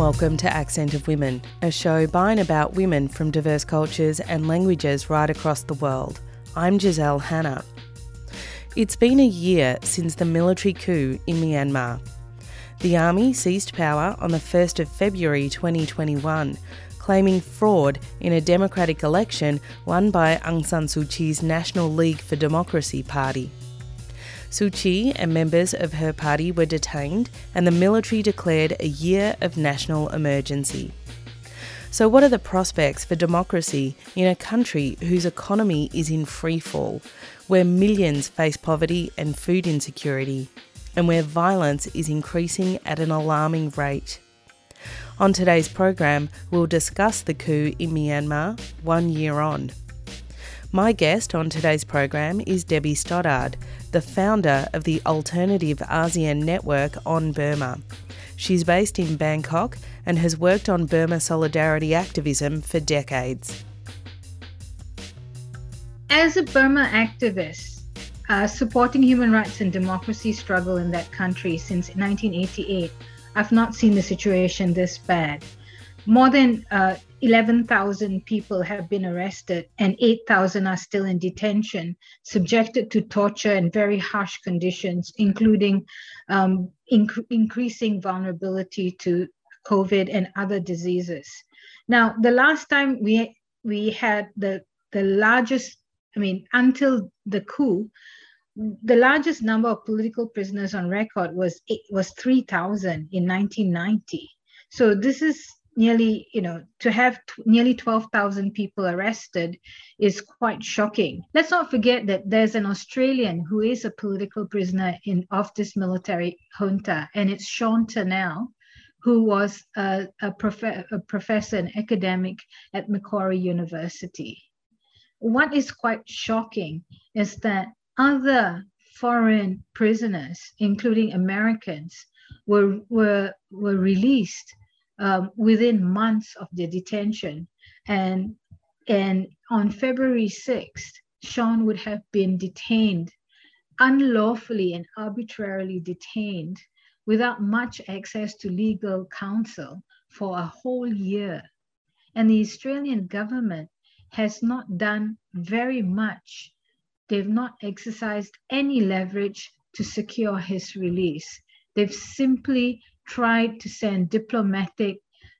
welcome to Accent of Women, a show by and about women from diverse cultures and languages right across the world. I'm Giselle Hanna. It's been a year since the military coup in Myanmar. The army seized power on the 1st of February 2021, claiming fraud in a democratic election won by Aung San Suu Kyi's National League for Democracy party. Suu Kyi and members of her party were detained, and the military declared a year of national emergency. So, what are the prospects for democracy in a country whose economy is in free fall, where millions face poverty and food insecurity, and where violence is increasing at an alarming rate? On today's program, we'll discuss the coup in Myanmar one year on. My guest on today's program is Debbie Stothard, the founder of the Alternative ASEAN Network on Burma. She's based in Bangkok and has worked on Burma solidarity activism for decades. As a Burma activist, uh, supporting human rights and democracy struggle in that country since 1988, I've not seen the situation this bad. More than uh, 11,000 people have been arrested and 8,000 are still in detention, subjected to torture and very harsh conditions, including um, inc- increasing vulnerability to COVID and other diseases. Now, the last time we we had the the largest, I mean, until the coup, the largest number of political prisoners on record was was 3,000 in 1990. So this is nearly, you know, to have t- nearly 12,000 people arrested is quite shocking. Let's not forget that there's an Australian who is a political prisoner in of this military junta, and it's Sean Turnell, who was a, a, prof- a professor and academic at Macquarie University. What is quite shocking is that other foreign prisoners, including Americans, were, were, were released um, within months of their detention. And, and on February 6th, Sean would have been detained, unlawfully and arbitrarily detained, without much access to legal counsel for a whole year. And the Australian government has not done very much. They've not exercised any leverage to secure his release. They've simply tried to send diplomatic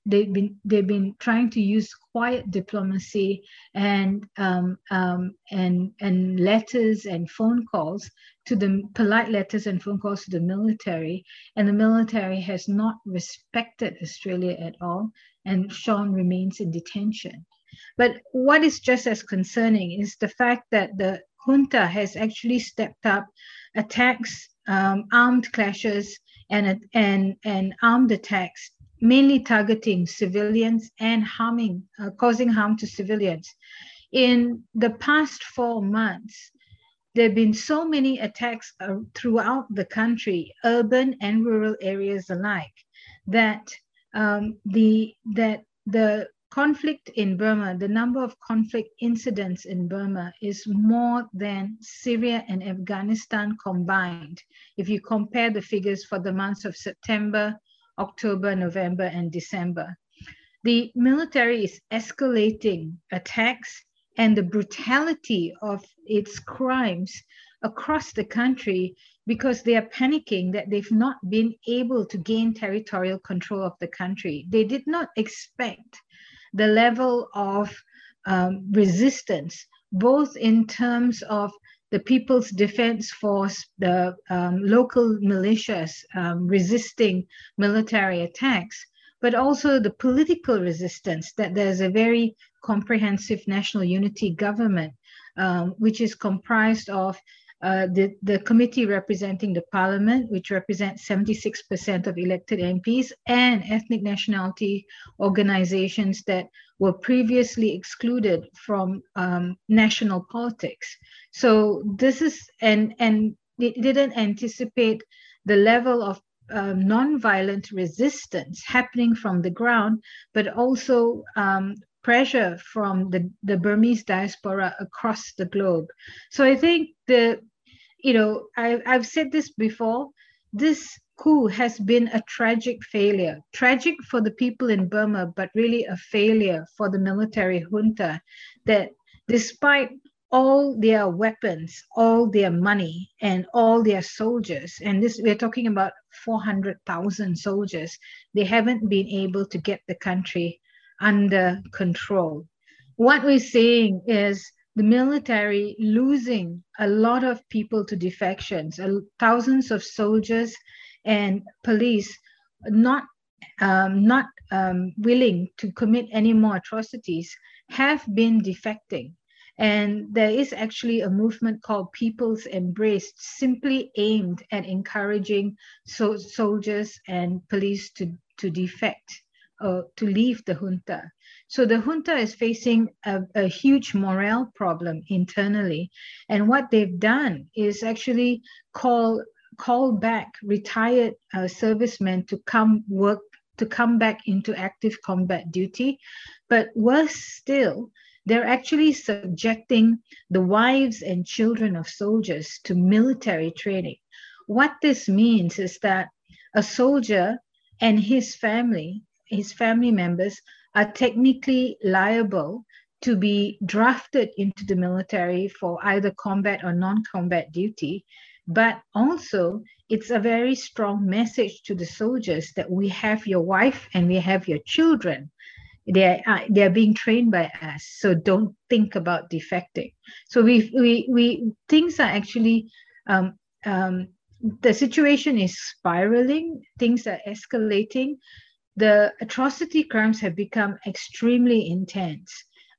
they've been they've been trying to use quiet diplomacy and um, um, and and letters and phone calls to the polite letters and phone calls to the military. And the military has not respected Australia at all. And Sean remains in detention. But what is just as concerning is the fact that the junta has actually stepped up attacks um, armed clashes and, and, and armed attacks, mainly targeting civilians and harming, uh, causing harm to civilians. In the past four months, there have been so many attacks uh, throughout the country, urban and rural areas alike, that um, the that the conflict in Burma, the number of conflict incidents in Burma is more than Syria and Afghanistan combined. If you compare the figures for the months of September, October, November, and December. The military is escalating attacks and the brutality of its crimes across the country because they are panicking that they've not been able to gain territorial control of the country. They did not expect the level of um, resistance, both in terms of the People's Defense Force, the um, local militias um, resisting military attacks, but also the political resistance that there's a very comprehensive national unity government, um, which is comprised of uh, the, the committee representing the parliament, which represents 76% of elected MPs, and ethnic nationality organizations that were previously excluded from um, national politics. So this is, and, and it didn't anticipate the level of um, non-violent resistance happening from the ground, but also um, pressure from the, the Burmese diaspora across the globe. So I think the you know, I, I've said this before. This coup has been a tragic failure. Tragic for the people in Burma, but really a failure for the military junta that despite all their weapons, all their money, and all their soldiers, and this we're talking about 400,000 soldiers, they haven't been able to get the country under control. What we're seeing is the military losing a lot of people to defections, thousands of soldiers and police not um, not um, willing to commit any more atrocities have been defecting. And there is actually a movement called People's Embrace, simply aimed at encouraging so- soldiers and police to, to defect or to leave the junta. So the junta is facing a, a, huge morale problem internally. And what they've done is actually call, call back retired uh, servicemen to come work, to come back into active combat duty. But worse still, they're actually subjecting the wives and children of soldiers to military training. What this means is that a soldier and his family, his family members, are technically liable to be drafted into the military for either combat or non combat duty. But also, it's a very strong message to the soldiers that we have your wife and we have your children. They're uh, they're being trained by us so don't think about defecting. So we we we things are actually um, um, the situation is spiraling things are escalating the atrocity crimes have become extremely intense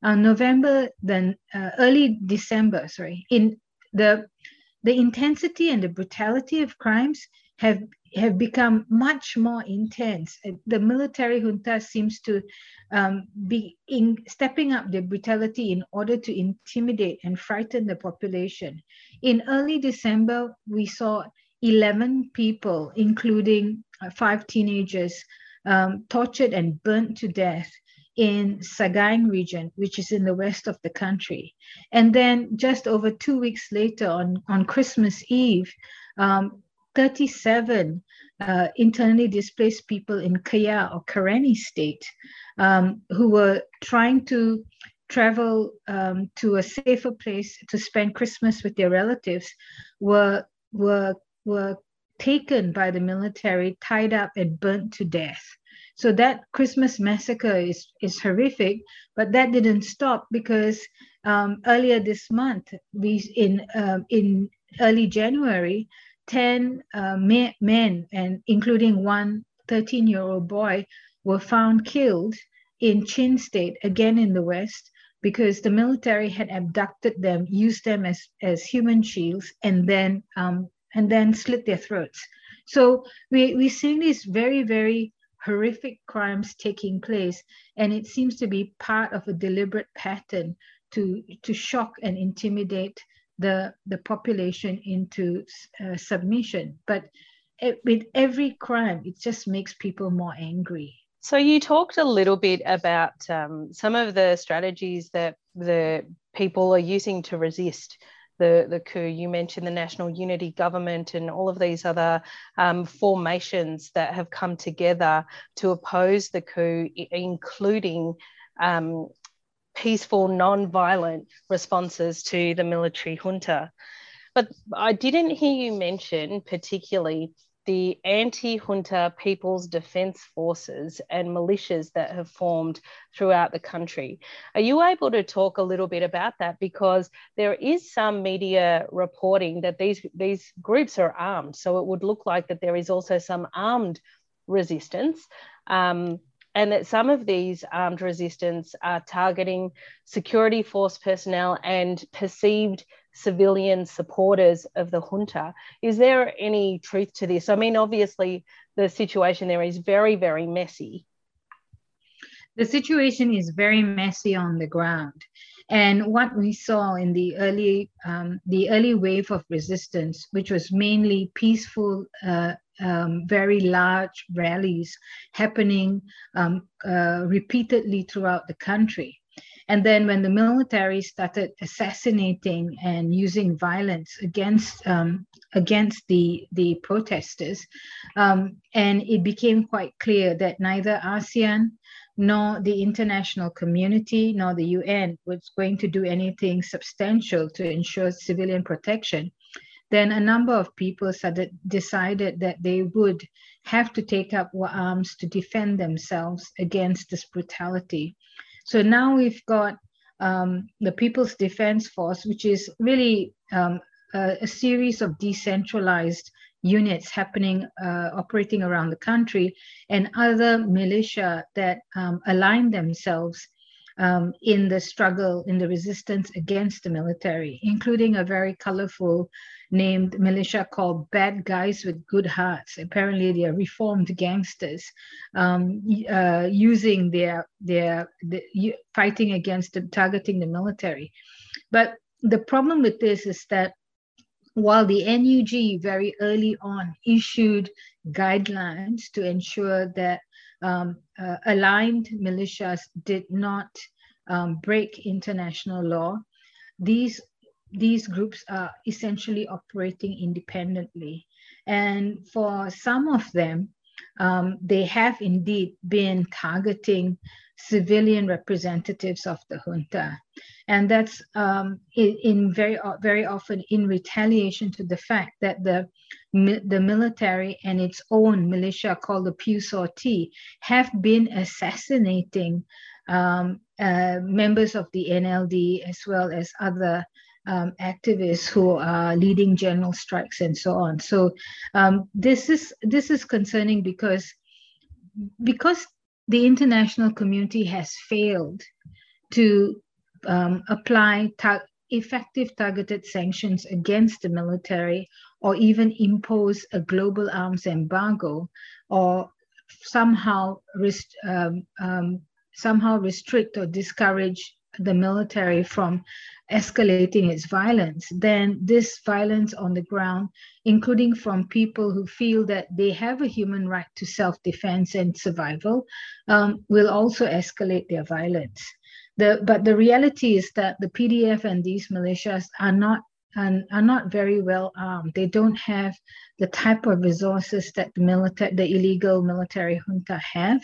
on november then uh, early december sorry in the the intensity and the brutality of crimes have have become much more intense. The military junta seems to um, be in, stepping up their brutality in order to intimidate and frighten the population. In early December, we saw 11 people, including uh, five teenagers, um, tortured and burnt to death in Sagaing region, which is in the west of the country. And then just over two weeks later, on, on Christmas Eve, um, 37 uh, internally displaced people in Kayah or Karenni state um, who were trying to travel um, to a safer place to spend Christmas with their relatives were were were taken by the military, tied up and burnt to death. So that Christmas massacre is is horrific, but that didn't stop because um, earlier this month, we in um, in early January, 10 uh, men, and including one 13 year old boy, were found killed in Chin State, again in the West, because the military had abducted them, used them as, as human shields, and then um, and then slit their throats. So we, we're seeing these very, very horrific crimes taking place, and it seems to be part of a deliberate pattern to, to shock and intimidate the, the population into uh, submission. But it, with every crime, it just makes people more angry. So you talked a little bit about um, some of the strategies that the people are using to resist the, the coup. You mentioned the National Unity Government and all of these other um, formations that have come together to oppose the coup, including um, peaceful, non-violent responses to the military junta. But I didn't hear you mention particularly the anti-junta People's Defence Forces and militias that have formed throughout the country. Are you able to talk a little bit about that? Because there is some media reporting that these, these groups are armed. So it would look like that there is also some armed resistance. Um, and that some of these armed resistance are targeting security force personnel and perceived civilian supporters of the junta. Is there any truth to this? I mean, obviously, the situation there is very, very messy. The situation is very messy on the ground. And what we saw in the early, um, the early wave of resistance, which was mainly peaceful uh, um, very large rallies happening um, uh, repeatedly throughout the country. And then when the military started assassinating and using violence against um, against the the protesters, um, and it became quite clear that neither ASEAN nor the international community nor the UN was going to do anything substantial to ensure civilian protection, then a number of people started, decided that they would have to take up arms to defend themselves against this brutality. So now we've got um, the People's Defense Force, which is really um, a, a, series of decentralized units happening, uh, operating around the country, and other militia that um, align themselves um, in the struggle, in the resistance against the military, including a very colorful named militia called Bad Guys with Good Hearts. Apparently, they are reformed gangsters um, uh, using their their the, fighting against targeting the military. But the problem with this is that while the NUG very early on issued guidelines to ensure that um, uh, aligned militias did not um, break international law, these these groups are essentially operating independently. And for some of them, um, they have indeed been targeting civilian representatives of the junta. And that's um, in, in, very, very often in retaliation to the fact that the, the military and its own militia called the Sorti have been assassinating um, uh, members of the NLD as well as other um, activists who are leading general strikes and so on. So um, this is this is concerning because because the international community has failed to um, apply ta- effective targeted sanctions against the military or even impose a global arms embargo or somehow rest, um, um, somehow restrict or discourage the military from escalating its violence, then this violence on the ground, including from people who feel that they have a human right to self defense and survival, um, will also escalate their violence. The, but the reality is that the PDF and these militias are not and are not very well armed. They don't have the type of resources that the military, the illegal military junta have,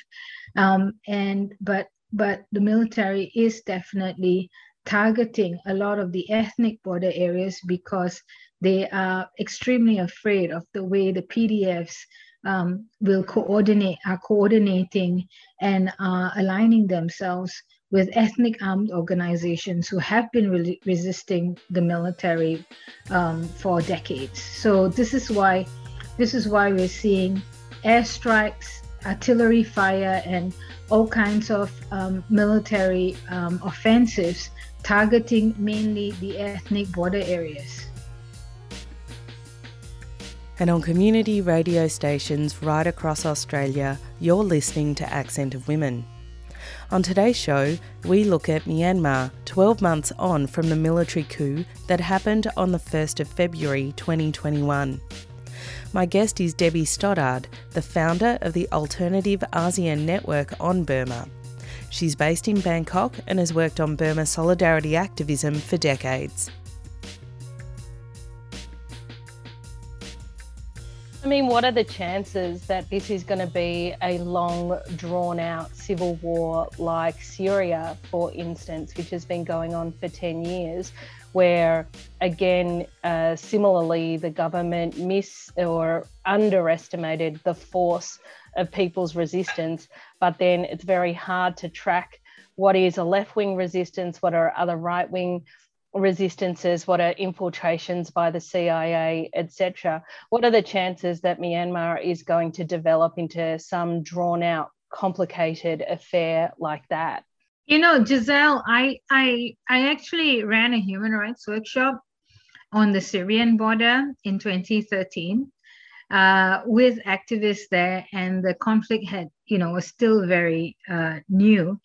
um, and but but the military is definitely targeting a lot of the ethnic border areas because they are extremely afraid of the way the PDFs um, will coordinate, are coordinating and are aligning themselves with ethnic armed organizations who have been re- resisting the military um, for decades. So this is why, this is why we're seeing airstrikes, artillery fire, and all kinds of um, military um, offensives targeting mainly the ethnic border areas. And on community radio stations right across Australia, you're listening to Accent of Women. On today's show, we look at Myanmar 12 months on from the military coup that happened on the 1st of February 2021. My guest is Debbie Stothard, the founder of the Alternative ASEAN Network on Burma. She's based in Bangkok and has worked on Burma solidarity activism for decades. I mean, what are the chances that this is going to be a long, drawn out civil war like Syria, for instance, which has been going on for 10 years, where again, uh, similarly, the government miss or underestimated the force of people's resistance, but then it's very hard to track what is a left wing resistance, what are other right wing resistances, what are infiltrations by the CIA, etc. What are the chances that Myanmar is going to develop into some drawn out, complicated affair like that? You know, Giselle, I I I actually ran a human rights workshop on the Syrian border in 2013 uh, with activists there, and the conflict had, you know, was still very uh, new.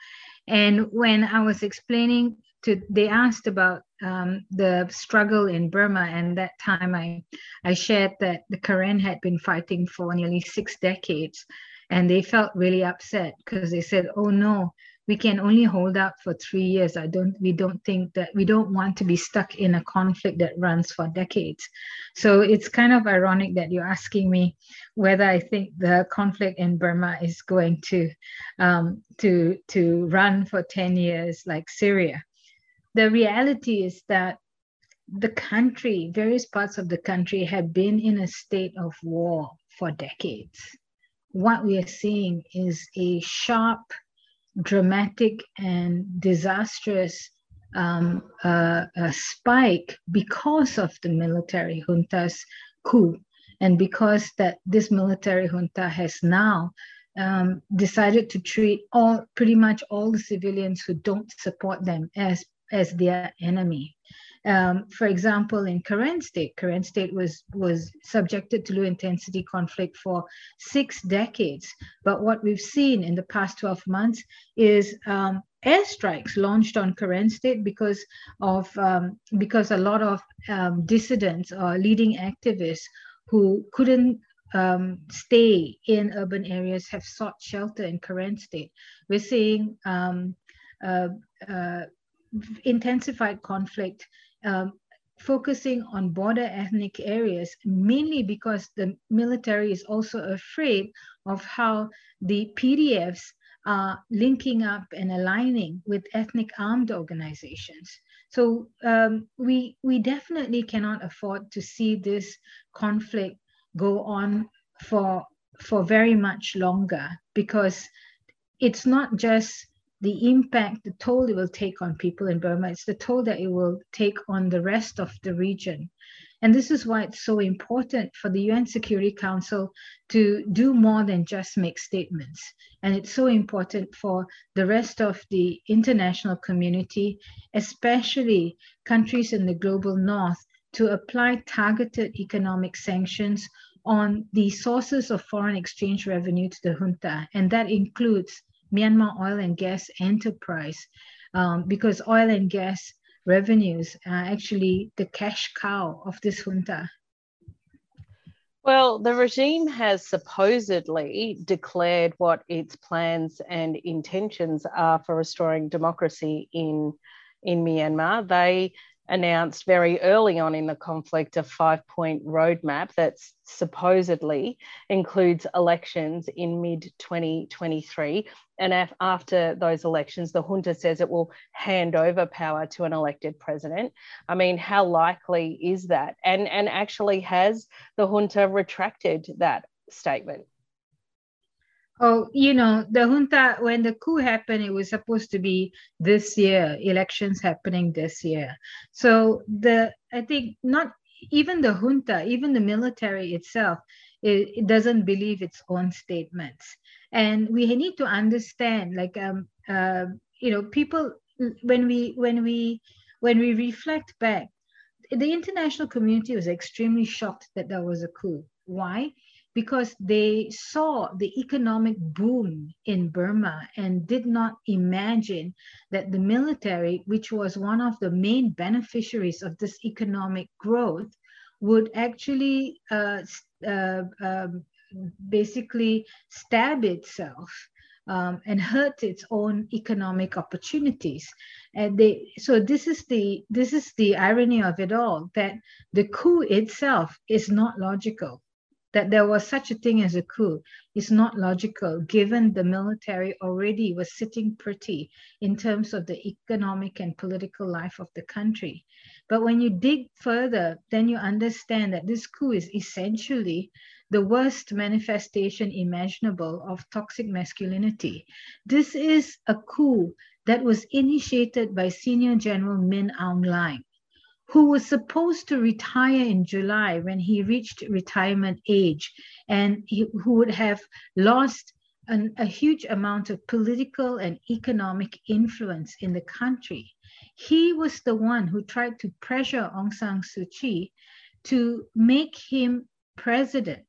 And when I was explaining to, they asked about um, the struggle in Burma, and that time I, I shared that the Karen had been fighting for nearly six decades, and they felt really upset because they said, "Oh no, we can only hold out for three years. I don't. We don't think that we don't want to be stuck in a conflict that runs for decades." So it's kind of ironic that you're asking me whether I think the conflict in Burma is going to um, to to run for ten years like Syria. The reality is that the country, various parts of the country, have been in a state of war for decades. What we are seeing is a sharp, dramatic, and disastrous um, uh, spike because of the military junta's coup, and because that this military junta has now um, decided to treat all pretty much all the civilians who don't support them as as their enemy. Um, for example, in Karen State, Karen State was, was subjected to low intensity conflict for six decades. But what we've seen in the past 12 months is um, airstrikes launched on Karen State because of um, because a lot of um, dissidents or leading activists who couldn't um, stay in urban areas have sought shelter in Karen State. We're seeing um, uh, uh, intensified conflict um, focusing on border ethnic areas, mainly because the military is also afraid of how the PDFs are linking up and aligning with ethnic armed organizations. So um, we, we definitely cannot afford to see this conflict go on for, for very much longer because it's not just the impact, the toll it will take on people in Burma. It's the toll that it will take on the rest of the region. And this is why it's so important for the UN Security Council to do more than just make statements. And it's so important for the rest of the international community, especially countries in the global north, to apply targeted economic sanctions on the sources of foreign exchange revenue to the junta. And that includes Myanmar Oil and Gas Enterprise um, because oil and gas revenues are actually the cash cow of this junta. Well, the regime has supposedly declared what its plans and intentions are for restoring democracy in in Myanmar. They announced very early on in the conflict a five point roadmap that supposedly includes elections in mid 2023. And af- after those elections, the junta says it will hand over power to an elected president. I mean, how likely is that? And, and actually, has the junta retracted that statement? Oh, you know, the junta, when the coup happened, it was supposed to be this year, elections happening this year. So the, I think not even the junta, even the military itself, it, it doesn't believe its own statements. And we need to understand, like, um, uh, you know, people, when we, when we, when we reflect back, the international community was extremely shocked that there was a coup. Why? Because they saw the economic boom in Burma and did not imagine that the military, which was one of the main beneficiaries of this economic growth, would actually uh, uh, um, basically stab itself um, and hurt its own economic opportunities. And they, so this is the this is the irony of it all that the coup itself is not logical that there was such a thing as a coup is not logical given the military already was sitting pretty in terms of the economic and political life of the country. But when you dig further, then you understand that this coup is essentially the worst manifestation imaginable of toxic masculinity. This is a coup that was initiated by Senior General Min Aung Hlaing who was supposed to retire in July when he reached retirement age and he, who would have lost an, a huge amount of political and economic influence in the country. He was the one who tried to pressure Aung San Suu Kyi to make him president.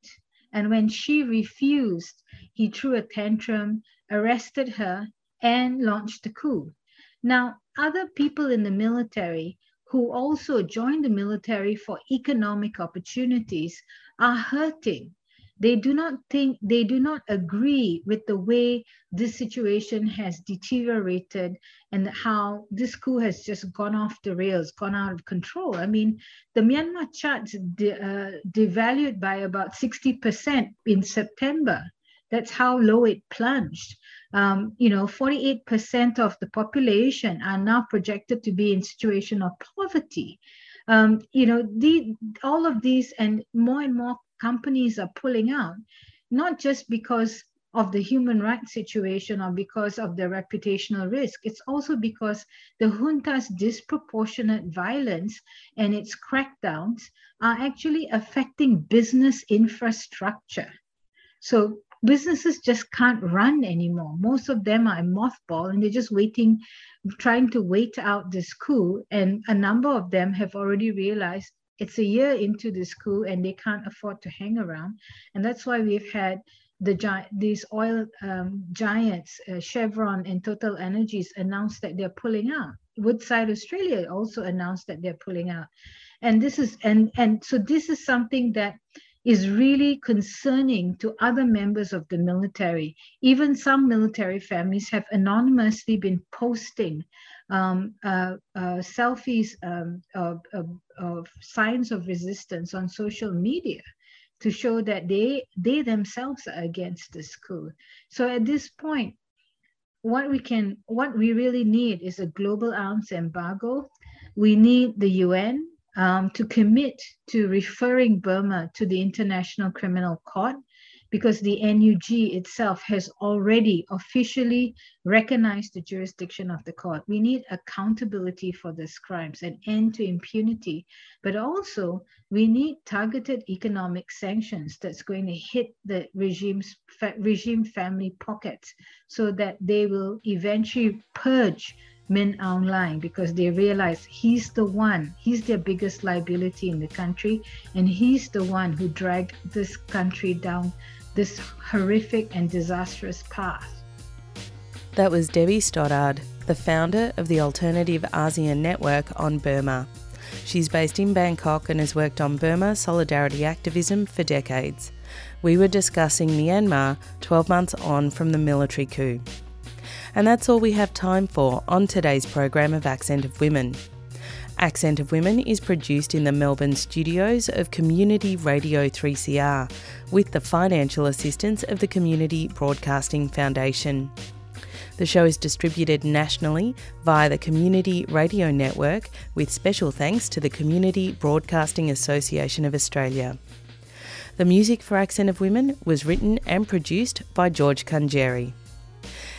And when she refused, he threw a tantrum, arrested her, and launched a coup. Now, other people in the military who also joined the military for economic opportunities are hurting they do not think, they do not agree with the way this situation has deteriorated and how this coup has just gone off the rails, gone out of control. I mean, the Myanmar kyats de- uh, devalued by about 60% in September. That's how low it plunged. Um, you know, 48% of the population are now projected to be in situation of poverty. Um, you know, the, all of these and more and more companies are pulling out, not just because of the human rights situation or because of the reputational risk. It's also because the junta's disproportionate violence and its crackdowns are actually affecting business infrastructure. So businesses just can't run anymore. Most of them are mothball and they're just waiting, trying to wait out this coup. And a number of them have already realized it's a year into the school and they can't afford to hang around. And that's why we've had the gi- these oil um, giants, uh, Chevron and Total Energies, announced that they're pulling out. Woodside Australia also announced that they're pulling out. And this is and and so this is something that is really concerning to other members of the military. Even some military families have anonymously been posting um, uh, uh, selfies um, of, of, of signs of resistance on social media to show that they they themselves are against the school. So at this point, what we can what we really need is a global arms embargo. We need the UN um, to commit to referring Burma to the International Criminal Court because the NUG itself has already officially recognized the jurisdiction of the court. We need accountability for these crimes, an end to impunity, but also we need targeted economic sanctions that's going to hit the regime's fa- regime family pockets so that they will eventually purge Min Aung Hlaing because they realize he's the one, he's their biggest liability in the country, and he's the one who dragged this country down this horrific and disastrous path. That was Debbie Stothard, the founder of the Alternative ASEAN Network on Burma. She's based in Bangkok and has worked on Burma solidarity activism for decades. We were discussing Myanmar 12 months on from the military coup. And that's all we have time for on today's program of Accent of Women. Accent of Women is produced in the Melbourne studios of Community Radio 3CR with the financial assistance of the Community Broadcasting Foundation. The show is distributed nationally via the Community Radio Network with special thanks to the Community Broadcasting Association of Australia. The music for Accent of Women was written and produced by George Kungeri.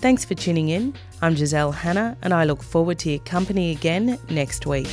Thanks for tuning in. I'm Giselle Hanna, and I look forward to your company again next week.